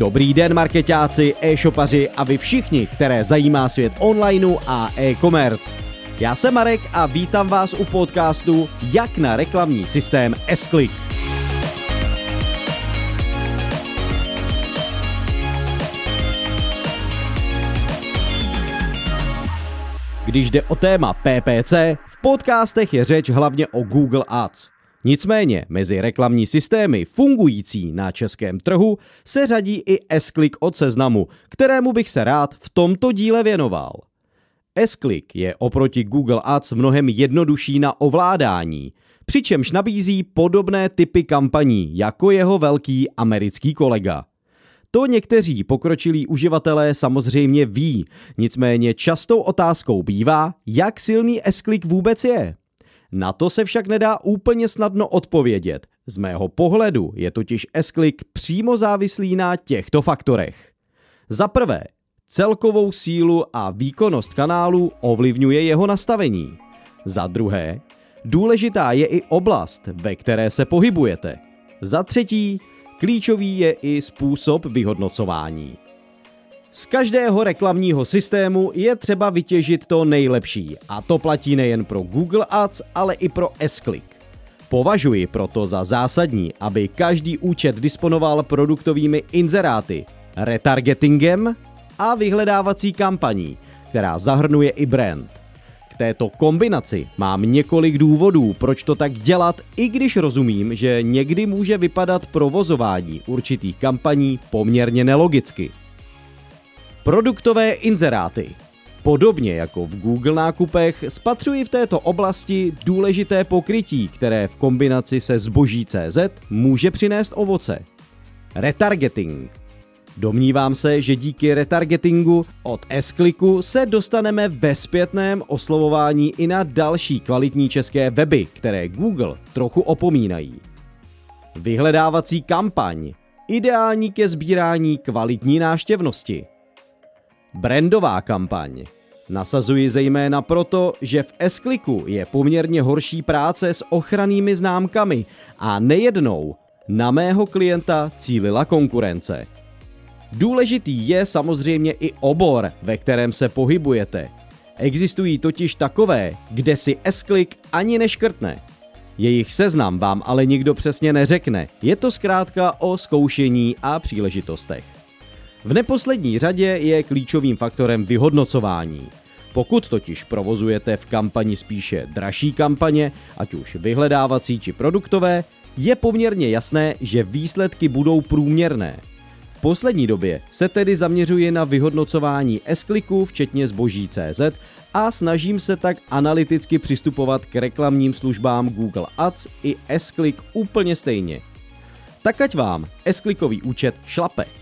Dobrý den marketáci, e-shopaři a vy všichni, které zajímá svět onlineu a e-commerce. Já jsem Marek a vítám vás u podcastu Jak na reklamní systém S-Click. Když jde o téma PPC, v podcastech je řeč hlavně o Google Ads. Nicméně mezi reklamní systémy fungující na českém trhu se řadí i S-Click od seznamu, kterému bych se rád v tomto díle věnoval. S-Click je oproti Google Ads mnohem jednodušší na ovládání, přičemž nabízí podobné typy kampaní jako jeho velký americký kolega. To někteří pokročilí uživatelé samozřejmě ví, nicméně častou otázkou bývá, jak silný S-Click vůbec je. Na to se však nedá úplně snadno odpovědět. Z mého pohledu je totiž S-Click přímo závislý na těchto faktorech. Za prvé, celkovou sílu a výkonnost kanálu ovlivňuje jeho nastavení. Za druhé, důležitá je i oblast, ve které se pohybujete. Za třetí, klíčový je i způsob vyhodnocování. Z každého reklamního systému je třeba vytěžit to nejlepší a to platí nejen pro Google Ads, ale i pro S-Click. Považuji proto za zásadní, aby každý účet disponoval produktovými inzeráty, retargetingem a vyhledávací kampaní, která zahrnuje i brand. K této kombinaci mám několik důvodů, proč to tak dělat, i když rozumím, že někdy může vypadat provozování určitých kampaní poměrně nelogicky. Produktové inzeráty. Podobně jako v Google nákupech spatřuji v této oblasti důležité pokrytí, které v kombinaci se zboží CZ může přinést ovoce. Retargeting. Domnívám se, že díky retargetingu od s se dostaneme ve zpětném oslovování i na další kvalitní české weby, které Google trochu opomínají. Vyhledávací kampaň. Ideální ke sbírání kvalitní náštěvnosti. Brandová kampaň. Nasazuji zejména proto, že v s je poměrně horší práce s ochrannými známkami a nejednou na mého klienta cílila konkurence. Důležitý je samozřejmě i obor, ve kterém se pohybujete. Existují totiž takové, kde si s ani neškrtne. Jejich seznam vám ale nikdo přesně neřekne. Je to zkrátka o zkoušení a příležitostech. V neposlední řadě je klíčovým faktorem vyhodnocování. Pokud totiž provozujete v kampani spíše dražší kampaně, ať už vyhledávací či produktové, je poměrně jasné, že výsledky budou průměrné. V poslední době se tedy zaměřuje na vyhodnocování s včetně zboží CZ a snažím se tak analyticky přistupovat k reklamním službám Google Ads i s úplně stejně. Tak ať vám s účet šlape.